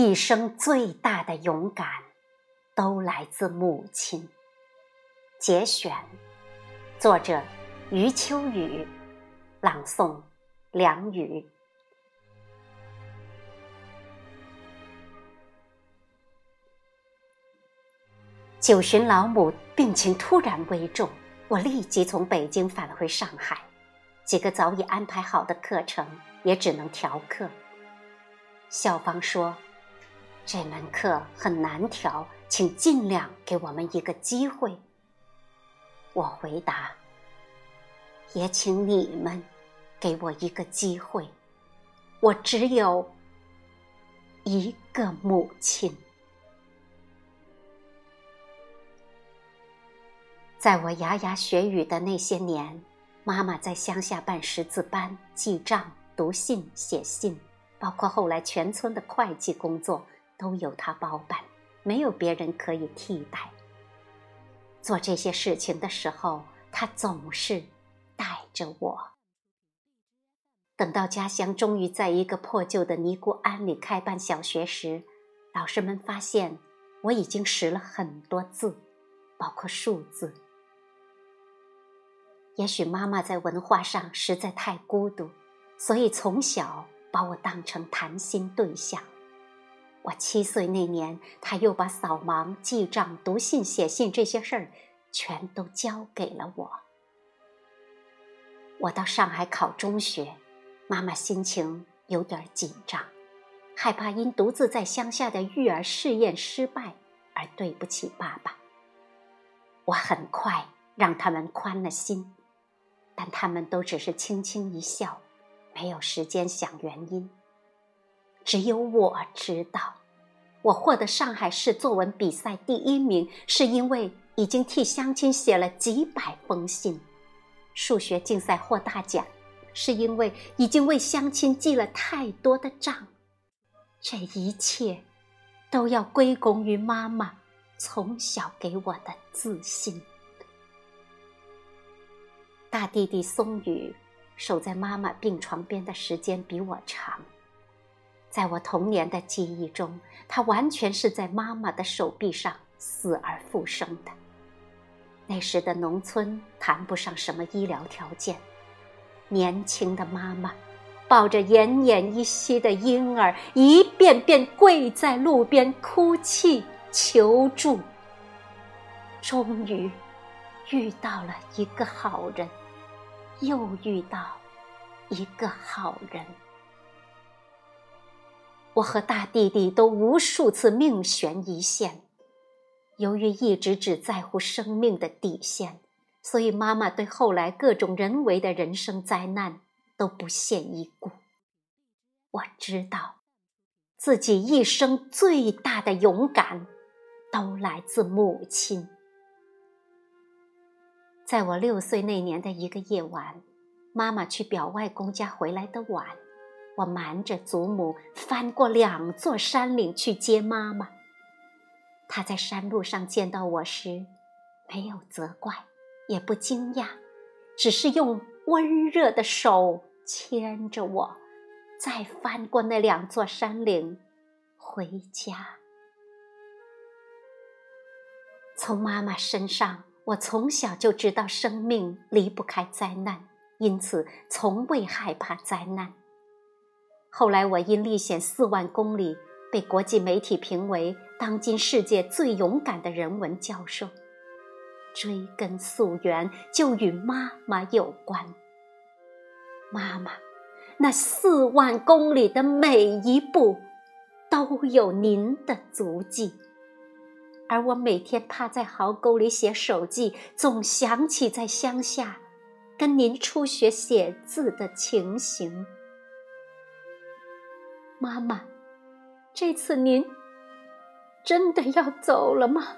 一生最大的勇敢，都来自母亲。节选，作者余秋雨，朗诵梁雨。九旬老母病情突然危重，我立即从北京返回上海。几个早已安排好的课程也只能调课。校方说，这门课很难调，请尽量给我们一个机会。我回答，也请你们给我一个机会。我只有一个母亲。在我牙牙学语的那些年。妈妈在乡下办识字班、记账、读信、写信，包括后来全村的会计工作都由他包办，没有别人可以替代。做这些事情的时候，他总是带着我。等到家乡终于在一个破旧的尼姑庵里开办小学时，老师们发现我已经识了很多字，包括数字。也许妈妈在文化上实在太孤独，所以从小把我当成谈心对象。我七岁那年，他又把扫盲、记账、读信、写信这些事儿全都交给了我。我到上海考中学，妈妈心情有点紧张，害怕因独自在乡下的育儿试验失败而对不起爸爸。我很快让他们宽了心。但他们都只是轻轻一笑，没有时间想原因。只有我知道，我获得上海市作文比赛第一名，是因为已经替乡亲写了几百封信；数学竞赛获大奖，是因为已经为乡亲记了太多的账。这一切，都要归功于妈妈从小给我的自信。大弟弟松宇守在妈妈病床边的时间比我长，在我童年的记忆中，他完全是在妈妈的手臂上死而复生的。那时的农村谈不上什么医疗条件，年轻的妈妈抱着奄奄一息的婴儿，一遍遍跪在路边哭泣求助，终于。遇到了一个好人，又遇到一个好人。我和大弟弟都无数次命悬一线，由于一直只在乎生命的底线，所以妈妈对后来各种人为的人生灾难都不屑一顾。我知道，自己一生最大的勇敢，都来自母亲。在我六岁那年的一个夜晚，妈妈去表外公家回来的晚，我瞒着祖母翻过两座山岭去接妈妈。她在山路上见到我时，没有责怪，也不惊讶，只是用温热的手牵着我，再翻过那两座山岭，回家。从妈妈身上。我从小就知道生命离不开灾难，因此从未害怕灾难。后来我因历险四万公里，被国际媒体评为当今世界最勇敢的人文教授。追根溯源，就与妈妈有关。妈妈，那四万公里的每一步，都有您的足迹。而我每天趴在壕沟里写手记，总想起在乡下跟您初学写字的情形。妈妈，这次您真的要走了吗？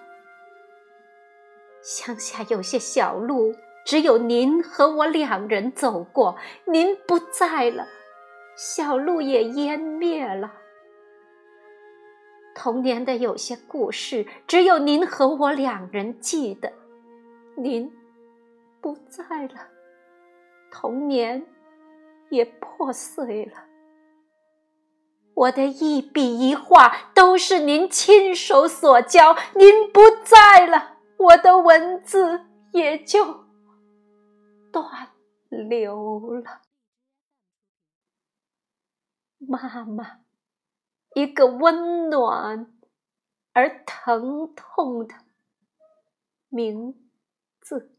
乡下有些小路，只有您和我两人走过，您不在了，小路也湮灭了。童年的有些故事，只有您和我两人记得。您不在了，童年也破碎了。我的一笔一画都是您亲手所教，您不在了，我的文字也就断流了。妈妈，一个温暖而疼痛的名字。